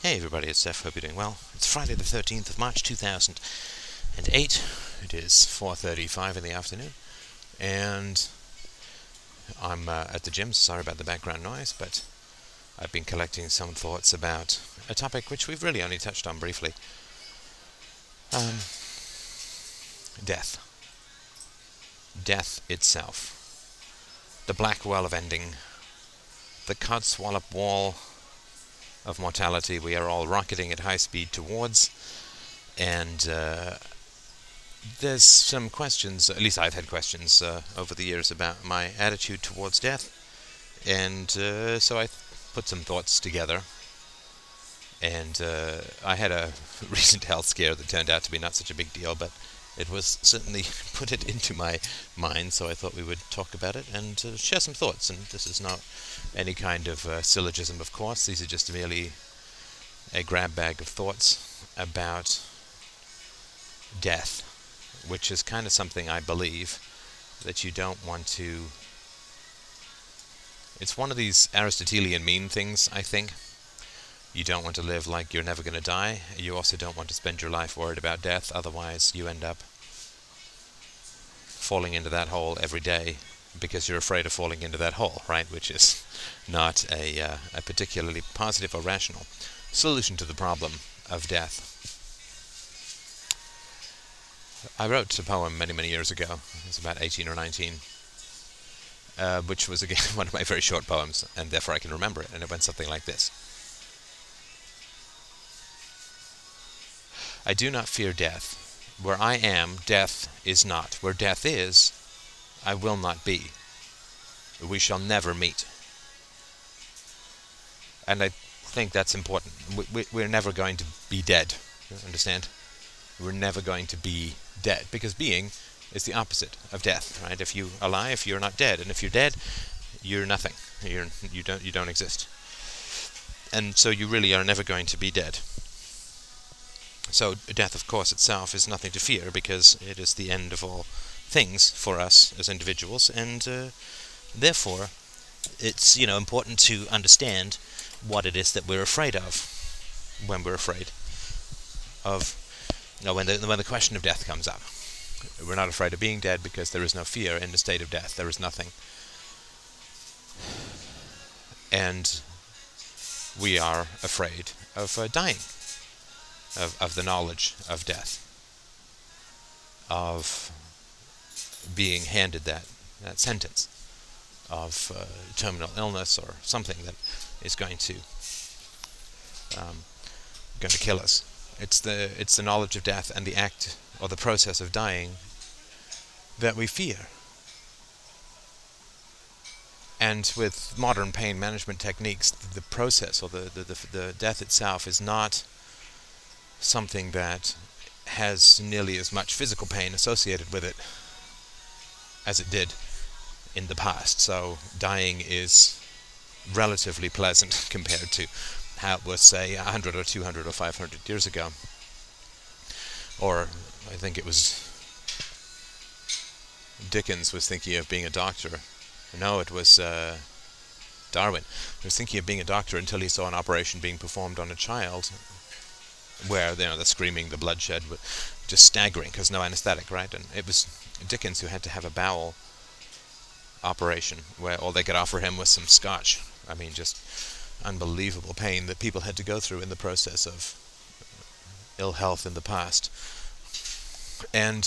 Hey everybody, it's Steph. Hope you're doing well. It's Friday the 13th of March 2008. It is 4.35 in the afternoon. And I'm uh, at the gym. Sorry about the background noise, but I've been collecting some thoughts about a topic which we've really only touched on briefly. Um, death. Death itself. The black well of ending. The Codswallop wall of mortality we are all rocketing at high speed towards. And uh, there's some questions, at least I've had questions uh, over the years about my attitude towards death. And uh, so I put some thoughts together. And uh, I had a recent health scare that turned out to be not such a big deal, but it was certainly put it into my mind, so I thought we would talk about it and uh, share some thoughts. And this is not any kind of uh, syllogism, of course. These are just merely a grab bag of thoughts about death, which is kind of something I believe that you don't want to. It's one of these Aristotelian mean things, I think. You don't want to live like you're never going to die. You also don't want to spend your life worried about death, otherwise, you end up falling into that hole every day because you're afraid of falling into that hole, right? Which is not a, uh, a particularly positive or rational solution to the problem of death. I wrote a poem many, many years ago. It was about 18 or 19, uh, which was again one of my very short poems, and therefore I can remember it. And it went something like this I do not fear death. Where I am, death is not. Where death is, I will not be. We shall never meet. And I think that's important. We, we, are never going to be dead. Understand? We're never going to be dead because being is the opposite of death, right? If you are alive, you're not dead, and if you're dead, you're nothing. You're you don't you don't exist. And so you really are never going to be dead. So death, of course, itself is nothing to fear because it is the end of all things for us as individuals, and uh, therefore, it's you know important to understand what it is that we're afraid of when we're afraid of you know when the when the question of death comes up. We're not afraid of being dead because there is no fear in the state of death. There is nothing, and we are afraid of uh, dying of, of the knowledge of death, of being handed that, that sentence of uh, terminal illness or something that is going to um, going to kill us. It's the it's the knowledge of death and the act or the process of dying that we fear. And with modern pain management techniques, the process or the, the, the, the death itself is not something that has nearly as much physical pain associated with it as it did in the past. So dying is relatively pleasant compared to how it was, say, 100 or 200 or 500 years ago. Or I think it was Dickens was thinking of being a doctor. No, it was uh, Darwin. He was thinking of being a doctor until he saw an operation being performed on a child where you know the screaming, the bloodshed, just staggering because no anesthetic, right? And it was Dickens who had to have a bowel operation where all they could offer him was some scotch. I mean, just unbelievable pain that people had to go through in the process of ill health in the past. And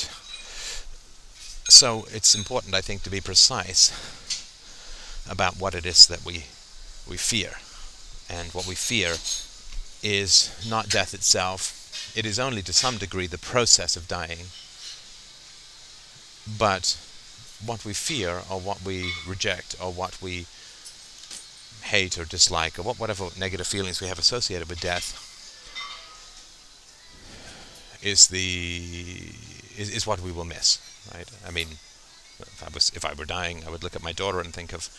so it's important, I think, to be precise about what it is that we we fear, and what we fear is not death itself. It is only to some degree the process of dying. But what we fear or what we reject or what we hate or dislike or whatever negative feelings we have associated with death is the is, is what we will miss right i mean if i was if i were dying i would look at my daughter and think of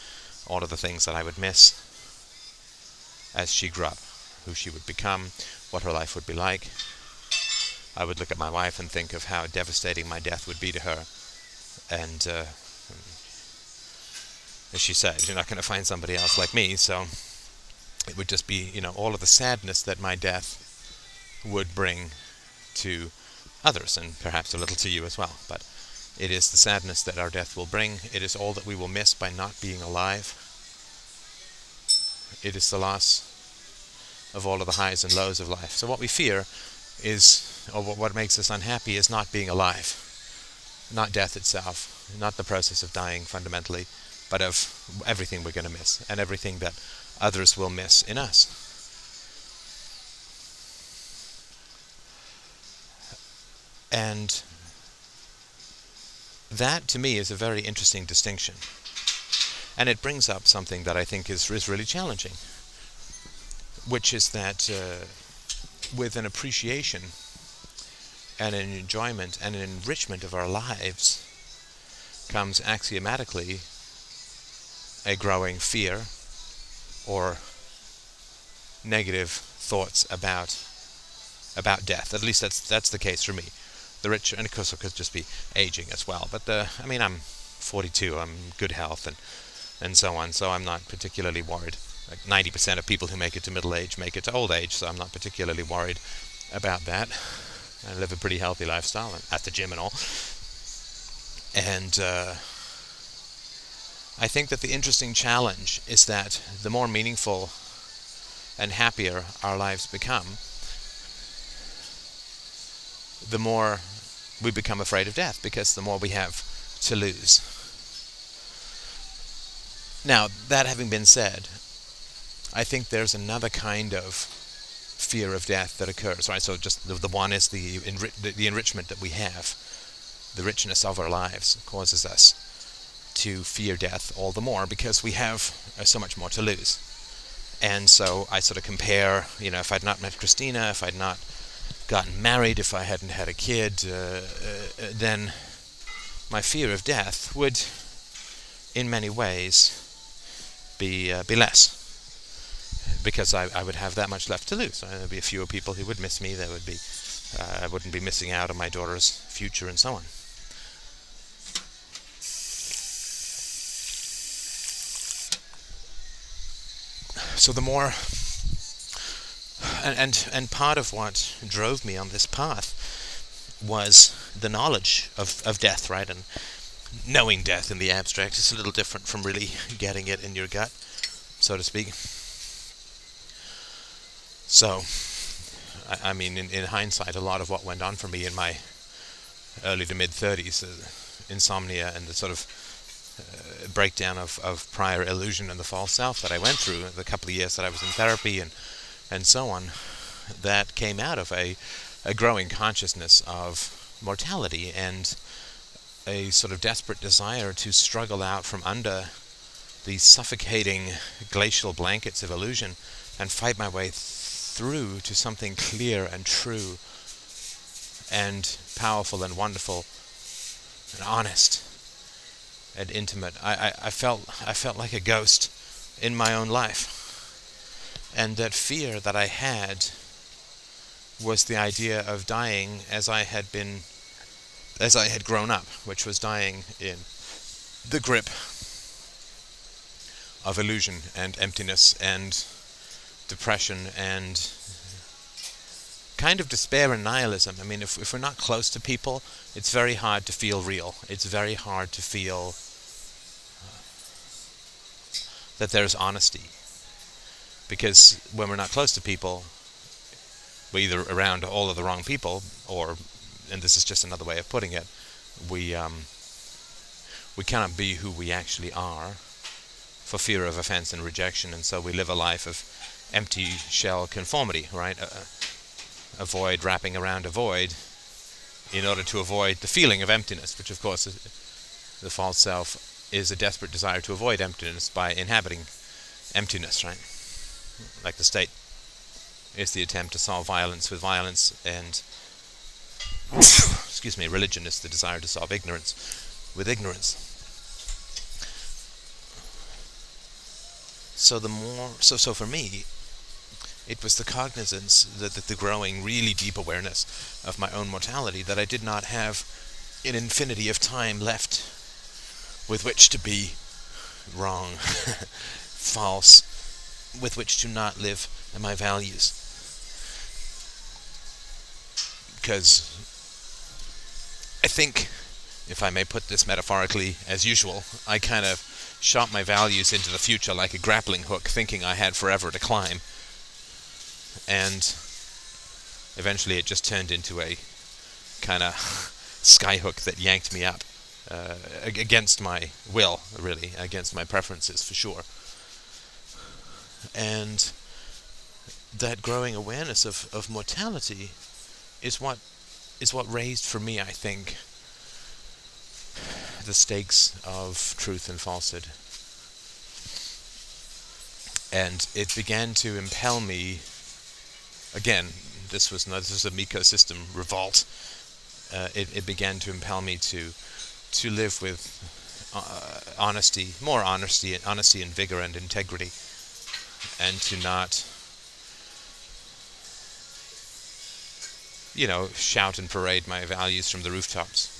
all of the things that i would miss as she grew up who she would become, what her life would be like. I would look at my wife and think of how devastating my death would be to her. And uh, as she said, you're not going to find somebody else like me, so it would just be, you know, all of the sadness that my death would bring to others, and perhaps a little to you as well. But it is the sadness that our death will bring. It is all that we will miss by not being alive. It is the loss of all of the highs and lows of life. So what we fear is, or what makes us unhappy, is not being alive, not death itself, not the process of dying fundamentally, but of everything we're going to miss and everything that others will miss in us. And that to me is a very interesting distinction. And it brings up something that I think is, is really challenging, which is that uh, with an appreciation and an enjoyment and an enrichment of our lives comes axiomatically a growing fear or negative thoughts about about death. At least that's that's the case for me. The rich, and of course, it could just be aging as well. But the, I mean, I'm 42. I'm good health and and so on. So I'm not particularly worried. Like 90% of people who make it to middle age make it to old age. So I'm not particularly worried about that. I live a pretty healthy lifestyle at the gym and all. And uh, I think that the interesting challenge is that the more meaningful and happier our lives become, the more we become afraid of death because the more we have to lose. Now, that having been said, I think there's another kind of fear of death that occurs, right? So just the, the one is the, enri- the, the enrichment that we have, the richness of our lives causes us to fear death all the more because we have uh, so much more to lose. And so I sort of compare, you know, if I'd not met Christina, if I'd not gotten married, if I hadn't had a kid, uh, uh, then my fear of death would, in many ways, be uh, be less because I, I would have that much left to lose. There'd be fewer people who would miss me. There would be uh, I wouldn't be missing out on my daughter's future and so on. So the more and, and and part of what drove me on this path was the knowledge of, of death, right? And knowing death in the abstract is a little different from really getting it in your gut, so to speak. So, I, I mean, in, in hindsight, a lot of what went on for me in my early to mid 30s, uh, insomnia and the sort of uh, breakdown of, of prior illusion and the false self that I went through, the couple of years that I was in therapy and and so on, that came out of a, a growing consciousness of mortality and a sort of desperate desire to struggle out from under these suffocating glacial blankets of illusion and fight my way through to something clear and true and powerful and wonderful and honest and intimate. I, I, I felt I felt like a ghost in my own life. And that fear that I had was the idea of dying as I had been, as I had grown up, which was dying in the grip of illusion and emptiness and depression and kind of despair and nihilism. I mean, if, if we're not close to people, it's very hard to feel real. It's very hard to feel that there's honesty because when we're not close to people, we're either around all of the wrong people, or, and this is just another way of putting it, we um, we cannot be who we actually are for fear of offense and rejection, and so we live a life of empty shell conformity, right? Uh, avoid wrapping around a void in order to avoid the feeling of emptiness, which of course the false self is a desperate desire to avoid emptiness by inhabiting emptiness, right? like the state, is the attempt to solve violence with violence, and excuse me, religion is the desire to solve ignorance with ignorance. So the more, so so for me, it was the cognizance, the, the, the growing, really deep awareness of my own mortality that I did not have an infinity of time left with which to be wrong, false, with which to not live my values. Because I think, if I may put this metaphorically as usual, I kind of shot my values into the future like a grappling hook, thinking I had forever to climb. And eventually it just turned into a kind of skyhook that yanked me up uh, against my will, really, against my preferences for sure. And that growing awareness of, of mortality is what is what raised for me, I think, the stakes of truth and falsehood. And it began to impel me again, this was not, this was a ecosystem revolt. Uh, it, it began to impel me to to live with uh, honesty, more honesty, honesty and vigor and integrity, and to not, you know, shout and parade my values from the rooftops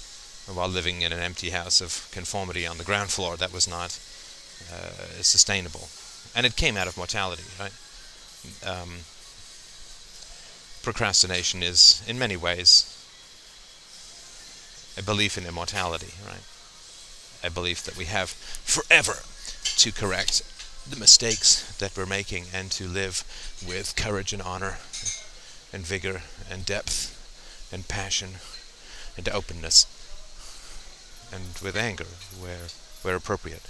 while living in an empty house of conformity on the ground floor. That was not uh, sustainable, and it came out of mortality, right? Um, procrastination is, in many ways, a belief in immortality, right? A belief that we have forever to correct the mistakes that we're making and to live with courage and honor and vigor and depth and passion and openness and with anger where where appropriate.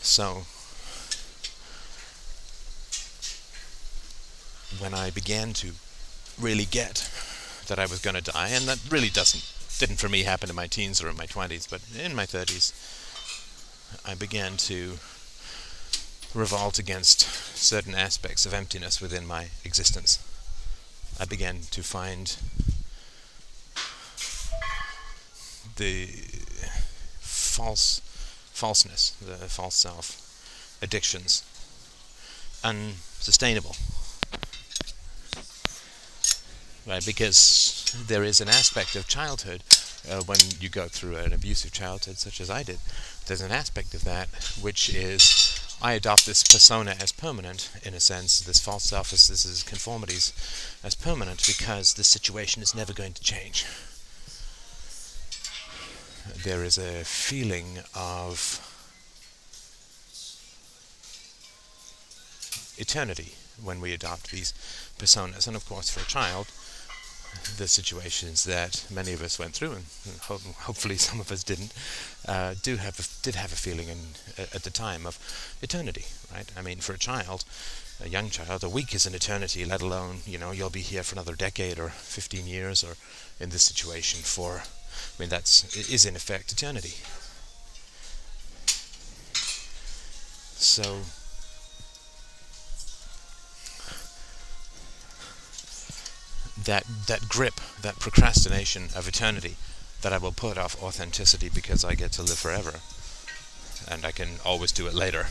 So when I began to really get that I was going to die, and that really doesn't didn't for me happen in my teens or in my 20s, but in my 30s, I began to revolt against certain aspects of emptiness within my existence. I began to find the false falseness, the false self, addictions, unsustainable right? Because there is an aspect of childhood uh, when you go through an abusive childhood, such as I did. There's an aspect of that which is I adopt this persona as permanent, in a sense, this false self, this is conformities, as permanent because the situation is never going to change. There is a feeling of eternity when we adopt these personas, and of course, for a child, the situations that many of us went through, and ho- hopefully some of us didn't, uh, do have a, did have a feeling in, at the time of eternity, right? I mean, for a child, a young child, a week is an eternity. Let alone, you know, you'll be here for another decade or 15 years, or in this situation for, I mean, that's is in effect eternity. So that that grip, that procrastination of eternity that I will put off authenticity because I get to live forever and I can always do it later.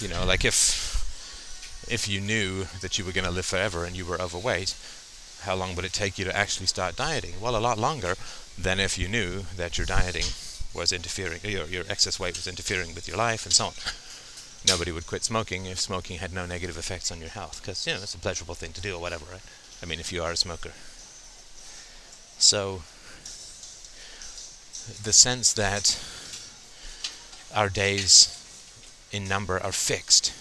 You know, like if if you knew that you were going to live forever and you were overweight, how long would it take you to actually start dieting? Well, a lot longer than if you knew that your dieting was interfering, your, your excess weight was interfering with your life and so on. Nobody would quit smoking if smoking had no negative effects on your health, because, you know, it's a pleasurable thing to do or whatever, right? I mean, if you are a smoker. So, the sense that our days in number are fixed,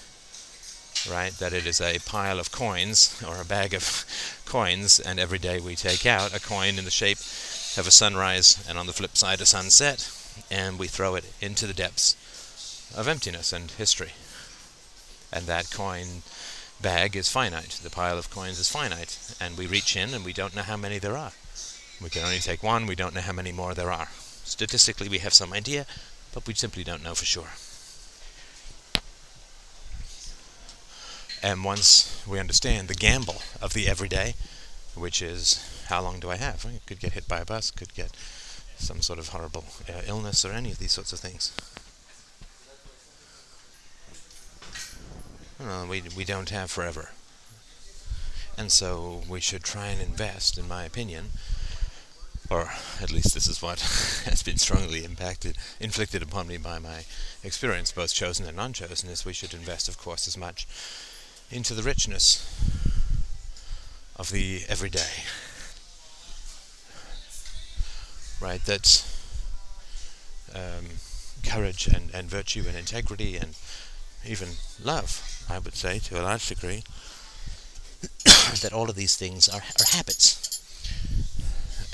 right? That it is a pile of coins or a bag of coins, and every day we take out a coin in the shape of a sunrise and on the flip side a sunset, and we throw it into the depths of emptiness and history. And that coin bag is finite, the pile of coins is finite, and we reach in and we don't know how many there are. We can only take one, we don't know how many more there are. Statistically, we have some idea, but we simply don't know for sure. And once we understand the gamble of the everyday, which is how long do I have? I could get hit by a bus, could get some sort of horrible uh, illness, or any of these sorts of things. Well, we, we don't have forever. And so we should try and invest, in my opinion, or at least this is what has been strongly impacted, inflicted upon me by my experience, both chosen and unchosen, is we should invest, of course, as much into the richness of the everyday. Right, that um, courage and, and virtue and integrity and even love, I would say, to a large degree, that all of these things are, are habits.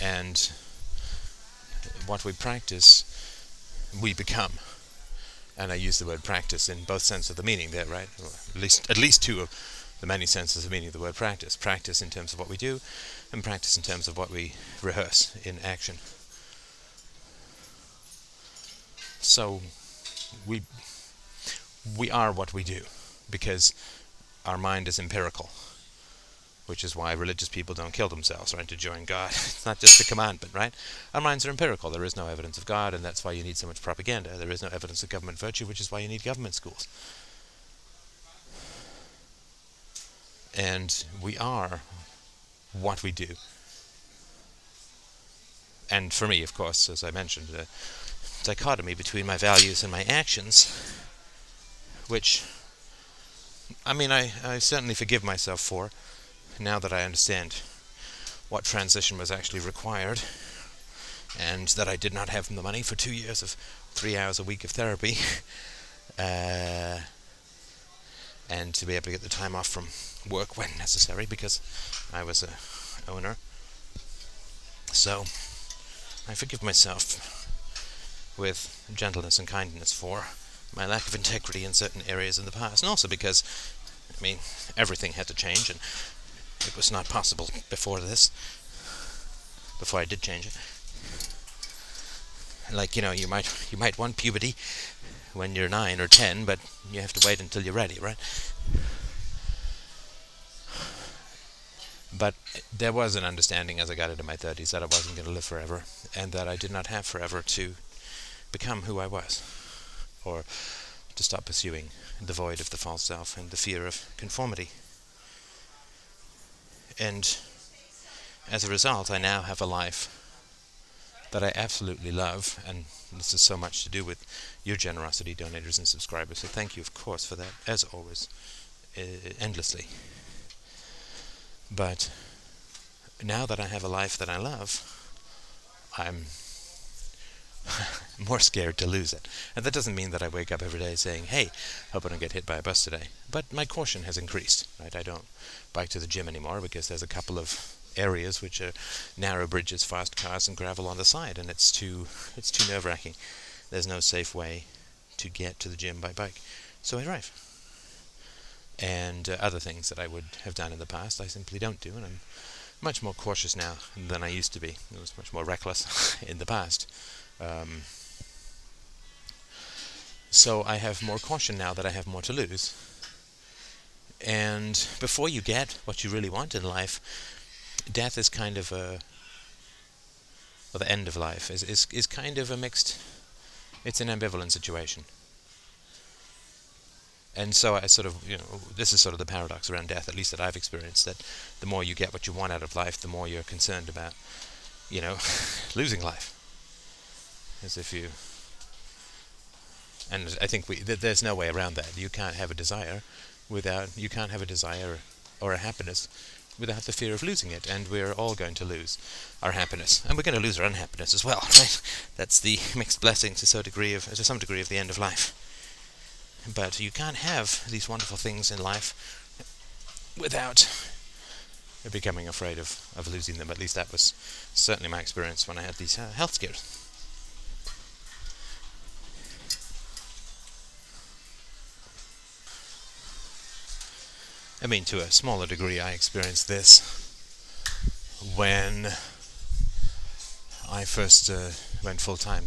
And what we practice, we become. And I use the word practice in both senses of the meaning there, right? Or at least at least two of the many senses of meaning of the word practice. Practice in terms of what we do, and practice in terms of what we rehearse in action. So we we are what we do because our mind is empirical, which is why religious people don't kill themselves, right, to join God. it's not just a commandment, right? Our minds are empirical. There is no evidence of God, and that's why you need so much propaganda. There is no evidence of government virtue, which is why you need government schools. And we are what we do. And for me, of course, as I mentioned, the dichotomy between my values and my actions, which, I mean, I, I certainly forgive myself for, now that I understand what transition was actually required, and that I did not have the money for two years of three hours a week of therapy, uh, and to be able to get the time off from work when necessary because I was a owner. So I forgive myself with gentleness and kindness for my lack of integrity in certain areas in the past, and also because, I mean, everything had to change, and it was not possible before this, before I did change it. Like you know, you might you might want puberty when you're nine or ten, but you have to wait until you're ready, right? But there was an understanding as I got into my 30s that I wasn't going to live forever, and that I did not have forever to become who I was, or to stop pursuing the void of the false self and the fear of conformity. And as a result, I now have a life that I absolutely love, and this is so much to do with your generosity, donators, and subscribers. So thank you, of course, for that, as always, uh, endlessly. But now that I have a life that I love, I'm more scared to lose it. And that doesn't mean that I wake up every day saying, hey, hope I don't get hit by a bus today. But my caution has increased, right? I don't bike to the gym anymore because there's a couple of areas which are narrow bridges, fast cars, and gravel on the side, and it's too it's too nerve wracking. There's no safe way to get to the gym by bike, so I drive. And uh, other things that I would have done in the past, I simply don't do, and I'm much more cautious now than I used to be. I was much more reckless in the past. Um, so I have more caution now that I have more to lose. And before you get what you really want in life, death is kind of a, or the end of life is, is, is kind of a mixed, it's an ambivalent situation. And so I sort of, you know, this is sort of the paradox around death, at least that I've experienced, that the more you get what you want out of life, the more you're concerned about, you know, losing life as if you and I think we th- there's no way around that. You can't have a desire without you can't have a desire or a happiness without the fear of losing it, and we're all going to lose our happiness, and we're going to lose our unhappiness as well. Right? That's the mixed blessing to so degree of to some degree of the end of life. But you can't have these wonderful things in life without becoming afraid of, of losing them. At least that was certainly my experience when I had these uh, health scares. I mean, to a smaller degree, I experienced this when I first uh, went full time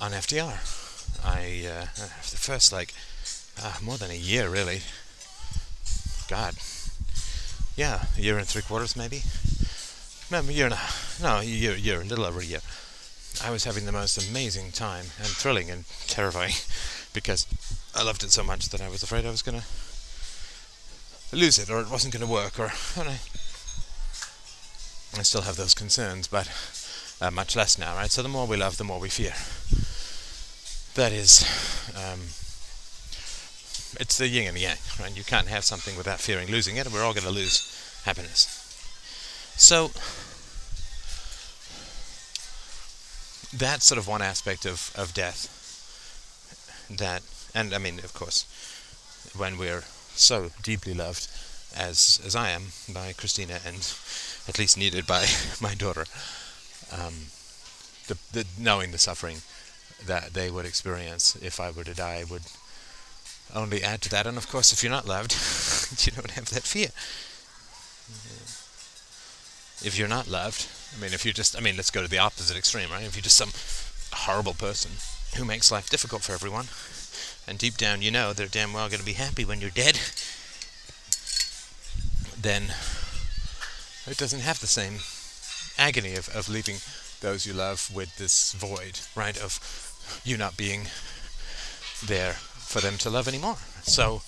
on FDR. I uh, the first like uh, more than a year, really. God, yeah, a year and three quarters, maybe. No, a year and a no, a year, year, a little over a year. I was having the most amazing time and thrilling and terrifying because I loved it so much that I was afraid I was gonna lose it or it wasn't going to work or I, I still have those concerns but uh, much less now, right? So the more we love, the more we fear. That is, um, it's the yin and the yang, right? You can't have something without fearing losing it, and we're all going to lose happiness. So that's sort of one aspect of, of death. That, and I mean, of course, when we're so deeply loved, as as I am by Christina, and at least needed by my daughter, um, the, the knowing the suffering that they would experience if I were to die would only add to that. And of course, if you're not loved, you don't have that fear. If you're not loved, I mean, if you're just, I mean, let's go to the opposite extreme, right? If you're just some horrible person who makes life difficult for everyone, and deep down you know they're damn well going to be happy when you're dead, then it doesn't have the same agony of, of leaving those you love with this void, right? Of you not being there for them to love anymore. So,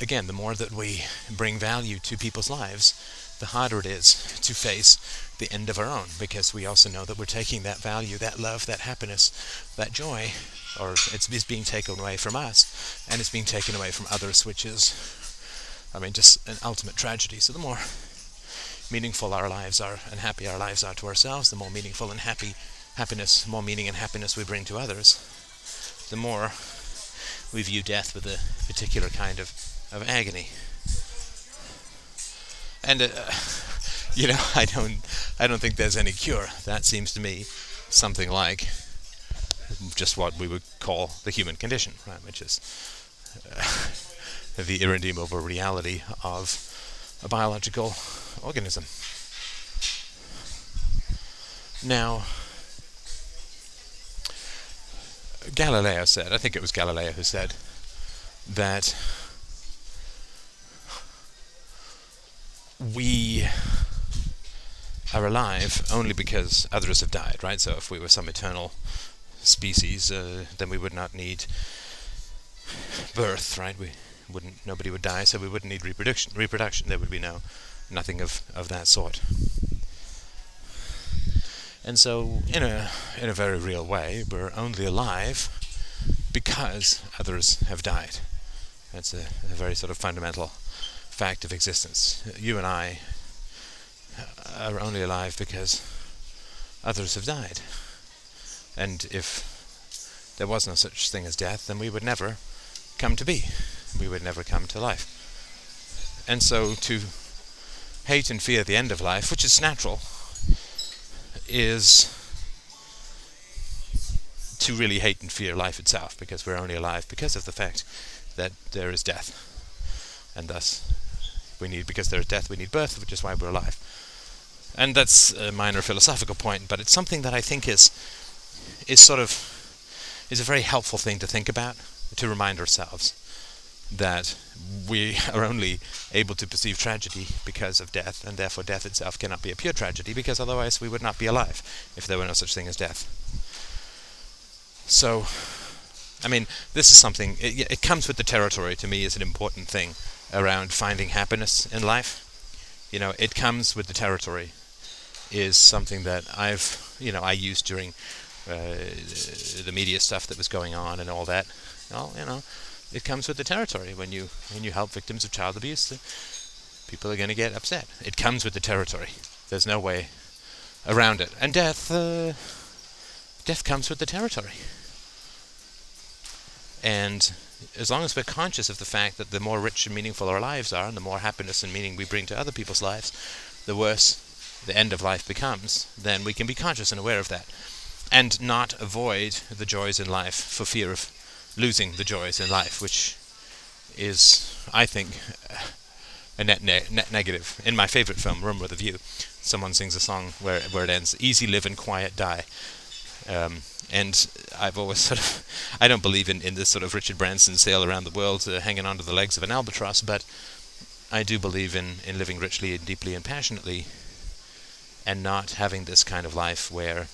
again, the more that we bring value to people's lives, the harder it is to face the end of our own because we also know that we're taking that value, that love, that happiness, that joy, or it's, it's being taken away from us and it's being taken away from others, which is, I mean, just an ultimate tragedy. So the more meaningful our lives are and happy our lives are to ourselves, the more meaningful and happy happiness, more meaning and happiness we bring to others, the more we view death with a particular kind of, of agony. And uh, you know, I don't, I don't think there's any cure. That seems to me something like just what we would call the human condition, right? Which is uh, the irredeemable reality of a biological organism. Now, Galileo said, I think it was Galileo who said, that we are alive only because others have died, right? So if we were some eternal species, uh, then we would not need birth, right? We wouldn't, nobody would die, so we wouldn't need reproduction. Reproduction, there would be no, nothing of, of that sort. And so, in a in a very real way, we're only alive because others have died. That's a, a very sort of fundamental fact of existence. You and I are only alive because others have died. And if there was no such thing as death, then we would never come to be. We would never come to life. And so to hate and fear the end of life, which is natural, is to really hate and fear life itself, because we're only alive because of the fact that there is death. And thus, we need, because there is death, we need birth, which is why we're alive. And that's a minor philosophical point, but it's something that I think is is sort of is a very helpful thing to think about, to remind ourselves that we are only able to perceive tragedy because of death, and therefore death itself cannot be a pure tragedy, because otherwise we would not be alive if there were no such thing as death. So, I mean, this is something, it, it comes with the territory to me as an important thing around finding happiness in life. You know, it comes with the territory, is something that I've, you know, I used during uh, the media stuff that was going on and all that. Well, you know, it comes with the territory. When you when you help victims of child abuse, people are going to get upset. It comes with the territory. There's no way around it. And death, uh, death comes with the territory. And as long as we're conscious of the fact that the more rich and meaningful our lives are, and the more happiness and meaning we bring to other people's lives, the worse the end of life becomes, then we can be conscious and aware of that. And not avoid the joys in life for fear of losing the joys in life, which is, I think, a net, ne- net negative. In my favorite film, Room with a View, someone sings a song where where it ends, "Easy live and quiet die." Um, and I've always sort of, I don't believe in, in this sort of Richard Branson sail around the world uh, hanging onto the legs of an albatross, but I do believe in, in living richly and deeply and passionately and not having this kind of life where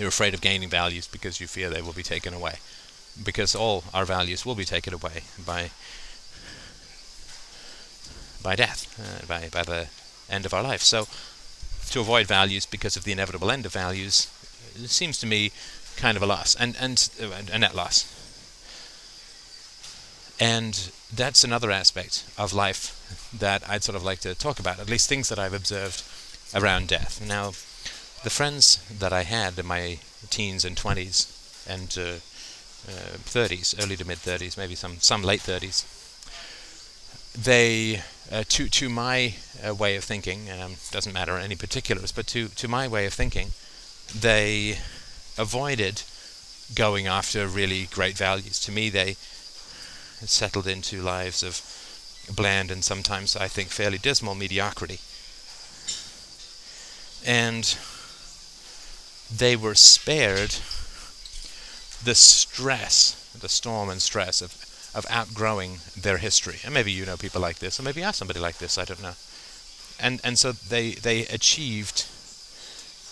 you're afraid of gaining values because you fear they will be taken away because all our values will be taken away by by death, uh, by by the end of our life. So to avoid values because of the inevitable end of values seems to me kind of a loss and and uh, a net loss. And that's another aspect of life that I'd sort of like to talk about, at least things that I've observed around death. Now, the friends that I had in my teens and 20s and uh, uh, 30s, early to mid 30s, maybe some some late 30s, they uh, to to my uh, way of thinking um, doesn't matter any particulars, but to to my way of thinking, they avoided going after really great values. To me, they settled into lives of bland and sometimes, I think, fairly dismal mediocrity. And they were spared the stress, the storm and stress of, of outgrowing their history. And maybe you know people like this, or maybe you're somebody like this, I don't know. And and so they, they achieved,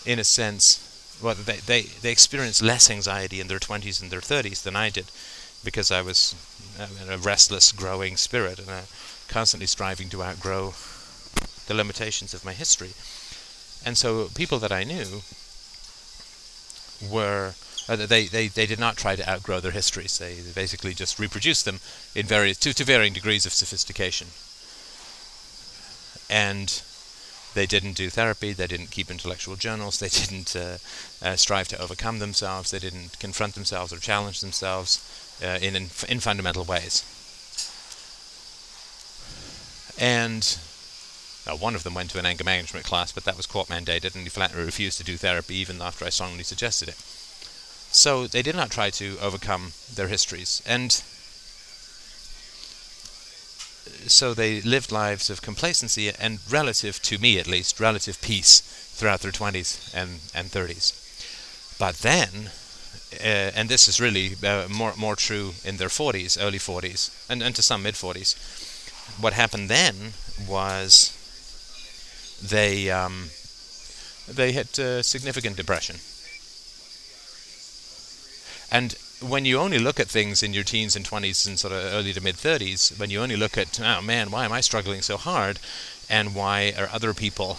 in a sense, well, they, they, they experienced less anxiety in their 20s and their 30s than I did because I was a restless, growing spirit and uh, constantly striving to outgrow the limitations of my history. And so people that I knew were uh, they, they, they did not try to outgrow their histories. They, basically just reproduced them in various to, to varying degrees of sophistication. And they didn't do therapy. They didn't keep intellectual journals. They didn't uh, uh, strive to overcome themselves. They didn't confront themselves or challenge themselves uh, in, in in fundamental ways. And uh, one of them went to an anger management class, but that was court mandated, and he flatly refused to do therapy even after I strongly suggested it. So they did not try to overcome their histories, and so they lived lives of complacency and relative, to me at least, relative peace throughout their 20s and, and 30s. But then, uh, and this is really uh, more more true in their 40s, early 40s, and, and to some mid 40s. What happened then was they um, they had uh, significant depression, and when you only look at things in your teens and 20s and sort of early to mid 30s, when you only look at, oh man, why am I struggling so hard? And why are other people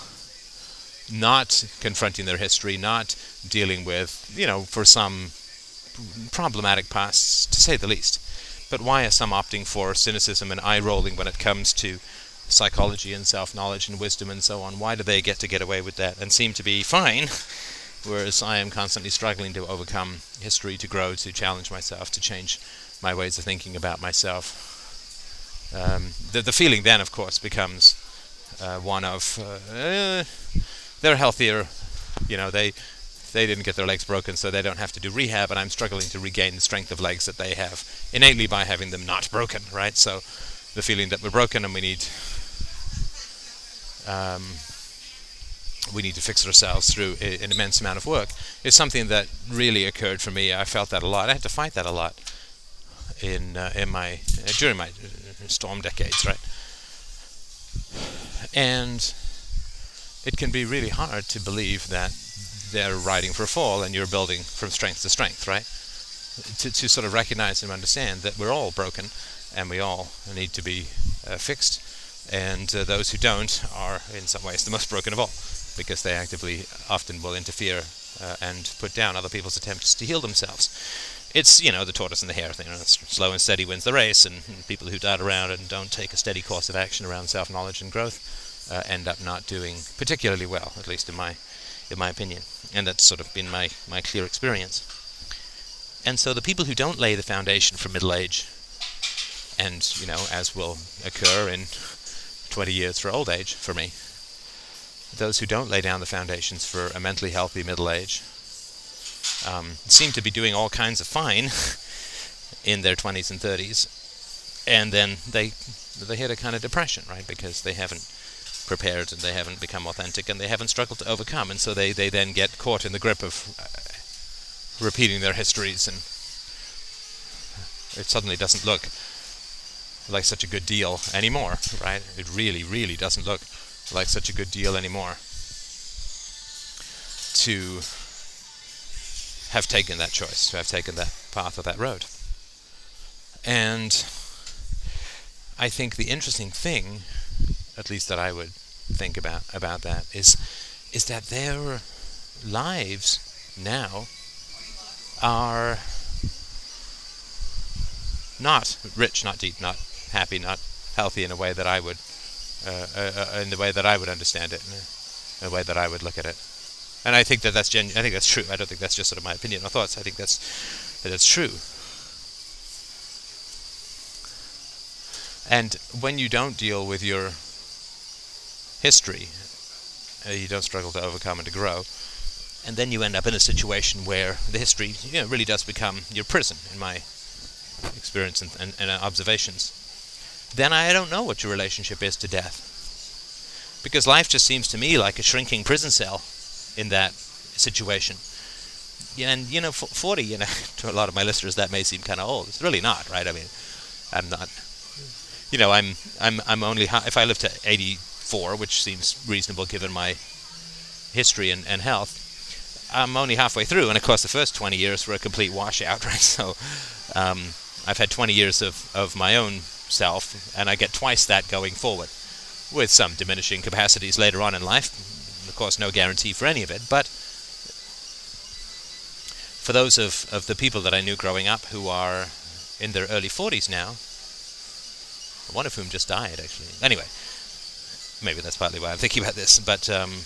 not confronting their history, not dealing with, you know, for some problematic pasts, to say the least? But why are some opting for cynicism and eye rolling when it comes to psychology and self knowledge and wisdom and so on? Why do they get to get away with that and seem to be fine? whereas I am constantly struggling to overcome history, to grow, to challenge myself, to change my ways of thinking about myself. Um, the, the feeling then, of course, becomes uh, one of uh, eh, they're healthier, you know, they they didn't get their legs broken, so they don't have to do rehab, and I'm struggling to regain the strength of legs that they have innately by having them not broken, right? So the feeling that we're broken and we need um, we need to fix ourselves through an immense amount of work is something that really occurred for me. I felt that a lot. I had to fight that a lot in uh, in my uh, during my uh, storm decades, right? And it can be really hard to believe that they're riding for a fall and you're building from strength to strength, right? To to sort of recognize and understand that we're all broken and we all need to be uh, fixed, and uh, those who don't are in some ways the most broken of all because they actively often will interfere uh, and put down other people's attempts to heal themselves. It's, you know, the tortoise and the hare thing. You know, slow and steady wins the race, and, and, people who dart around and don't take a steady course of action around self-knowledge and growth uh, end up not doing particularly well, at least in my, in my opinion. And that's sort of been my, my clear experience. And so the people who don't lay the foundation for middle age, and, you know, as will occur in 20 years for old age for me, those who don't lay down the foundations for a mentally healthy middle age um, seem to be doing all kinds of fine in their 20s and 30s, and then they they hit a kind of depression, right? Because they haven't prepared and they haven't become authentic and they haven't struggled to overcome, and so they they then get caught in the grip of uh, repeating their histories, and it suddenly doesn't look like such a good deal anymore, right? It really, really doesn't look like such a good deal anymore to have taken that choice, to have taken that path or that road. And I think the interesting thing, at least that I would think about about that, is is that their lives now are not rich, not deep, not happy, not healthy in a way that I would, uh, uh, uh, in the way that I would understand it, in a way that I would look at it. And I think that that's genu- I think that's true. I don't think that's just sort of my opinion or thoughts. I think that's that that's true. And when you don't deal with your history, uh, you don't struggle to overcome and to grow. And then you end up in a situation where the history you know, really does become your prison, in my experience and, and, and observations. Then I don't know what your relationship is to death. Because life just seems to me like a shrinking prison cell in that situation. And, you know, 40, you know, to a lot of my listeners, that may seem kind of old. It's really not, right? I mean, I'm not you know, I'm I'm I'm only if I live to 84, which seems reasonable given my history and, and health. I'm only halfway through, and of course, the first 20 years were a complete washout, right? So, um, I've had 20 years of, of my own self, and I get twice that going forward, with some diminishing capacities later on in life. Of course, no guarantee for any of it, but for those of, of the people that I knew growing up who are in their early 40s now, one of whom just died, actually. Anyway, maybe that's partly why I'm thinking about this, but, um,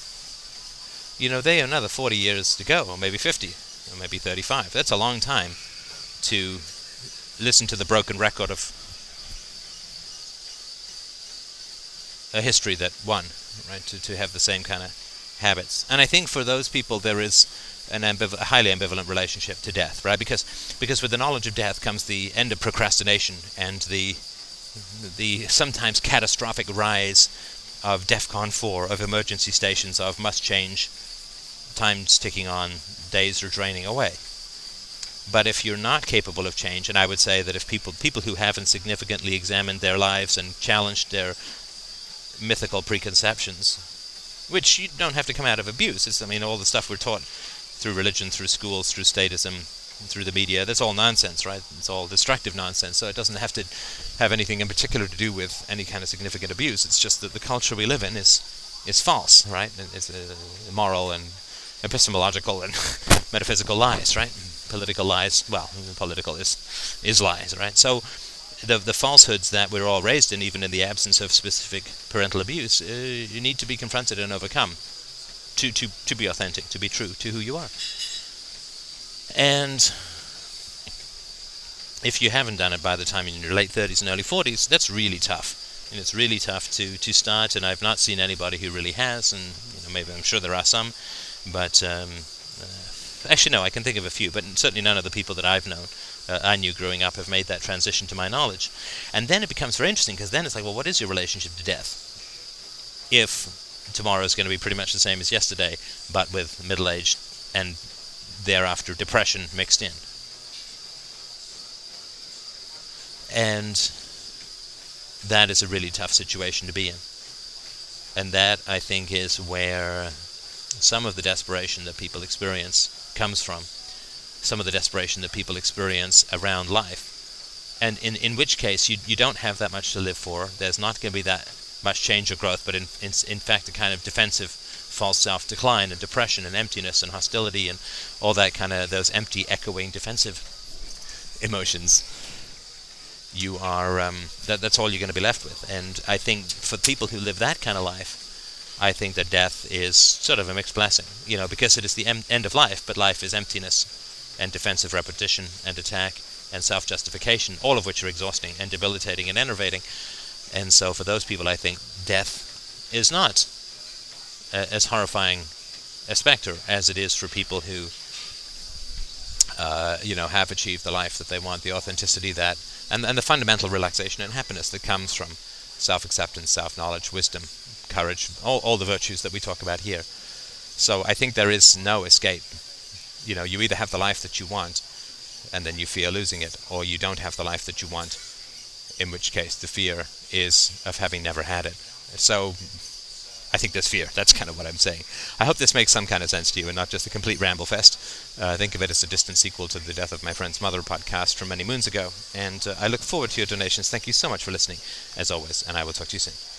you know, they have another 40 years to go, or maybe 50, or maybe 35. That's a long time to listen to the broken record of a history that won, right? To, to have the same kind of habits. And I think for those people, there is an ambival- highly ambivalent relationship to death, right? Because because with the knowledge of death comes the end of procrastination and the the sometimes catastrophic rise of DEFCON 4, of emergency stations, of must change, time's ticking on, days are draining away. But if you're not capable of change, and I would say that if people people who haven't significantly examined their lives and challenged their mythical preconceptions, which you don't have to come out of abuse. It's I mean all the stuff we're taught through religion, through schools, through statism, through the media. That's all nonsense, right? It's all destructive nonsense. So it doesn't have to have anything in particular to do with any kind of significant abuse. It's just that the culture we live in is is false, right? It's uh, immoral and epistemological and metaphysical lies, right? Political lies. Well, political is is lies, right? So the the falsehoods that we're all raised in, even in the absence of specific parental abuse, uh, you need to be confronted and overcome to to to be authentic, to be true to who you are. And if you haven't done it by the time you're in your late 30s and early 40s, that's really tough. And it's really tough to, to start, and I've not seen anybody who really has, and you know, maybe I'm sure there are some, but um, uh, actually, no, I can think of a few, but certainly none of the people that I've known, uh, I knew growing up, have made that transition to my knowledge. And then it becomes very interesting because then it's like, well, what is your relationship to death? If tomorrow is going to be pretty much the same as yesterday, but with middle age and thereafter depression mixed in. And that is a really tough situation to be in. And that, I think, is where some of the desperation that people experience comes from. Some of the desperation that people experience around life. And in, in which case, you, you don't have that much to live for. There's not going to be that much change or growth, but in, in, in fact, a kind of defensive false self decline and depression and emptiness and hostility and all that kind of those empty, echoing, defensive emotions. You are um, that, that's all you're going to be left with. And I think for people who live that kind of life, I think that death is sort of a mixed blessing, you know, because it is the em- end of life, but life is emptiness and defensive repetition and attack and self justification, all of which are exhausting and debilitating and enervating. And so for those people, I think death is not as horrifying a specter as it is for people who, uh, you know, have achieved the life that they want, the authenticity that, and, and the fundamental relaxation and happiness that comes from self-acceptance, self-knowledge, wisdom, courage, all, all the virtues that we talk about here. So I think there is no escape. You know, you either have the life that you want, and then you fear losing it, or you don't have the life that you want, in which case the fear is of having never had it. So I think there's fear. That's kind of what I'm saying. I hope this makes some kind of sense to you and not just a complete ramble fest. Uh, think of it as a distant sequel to the Death of My Friend's Mother podcast from many moons ago. And uh, I look forward to your donations. Thank you so much for listening, as always, and I will talk to you soon.